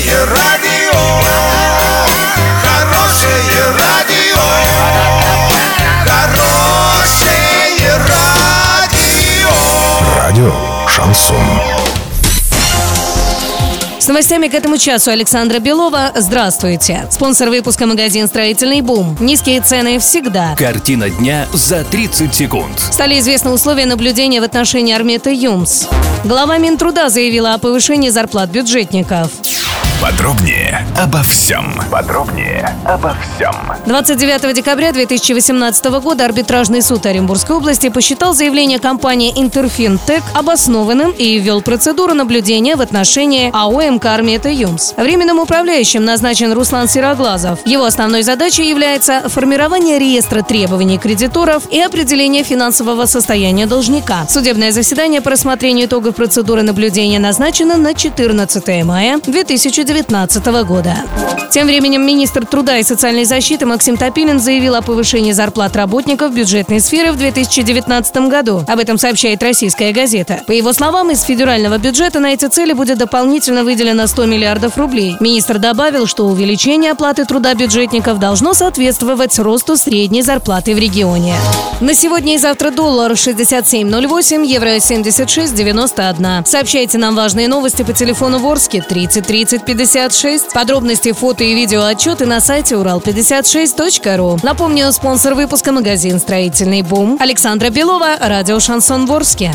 Хорошее радио, хорошее радио, хорошее радио. Радио Шансон. С новостями к этому часу Александра Белова. Здравствуйте. Спонсор выпуска магазин «Строительный бум». Низкие цены всегда. Картина дня за 30 секунд. Стали известны условия наблюдения в отношении Армета Юмс. Глава Минтруда заявила о повышении зарплат бюджетников. Подробнее обо всем. Подробнее обо всем. 29 декабря 2018 года арбитражный суд Оренбургской области посчитал заявление компании «Интерфинтек» обоснованным и ввел процедуру наблюдения в отношении АО МК «Армета Юмс». Временным управляющим назначен Руслан Сероглазов. Его основной задачей является формирование реестра требований кредиторов и определение финансового состояния должника. Судебное заседание по рассмотрению итогов процедуры наблюдения назначено на 14 мая 2019 2019 года. Тем временем министр труда и социальной защиты Максим Топилин заявил о повышении зарплат работников бюджетной сферы в 2019 году. Об этом сообщает российская газета. По его словам, из федерального бюджета на эти цели будет дополнительно выделено 100 миллиардов рублей. Министр добавил, что увеличение оплаты труда бюджетников должно соответствовать росту средней зарплаты в регионе. На сегодня и завтра доллар 67.08, евро 76.91. Сообщайте нам важные новости по телефону Ворске 30 30 56. Подробности, фото и видео отчеты на сайте урал56.ру. Напомню, спонсор выпуска магазин «Строительный бум». Александра Белова, радио «Шансон Ворске».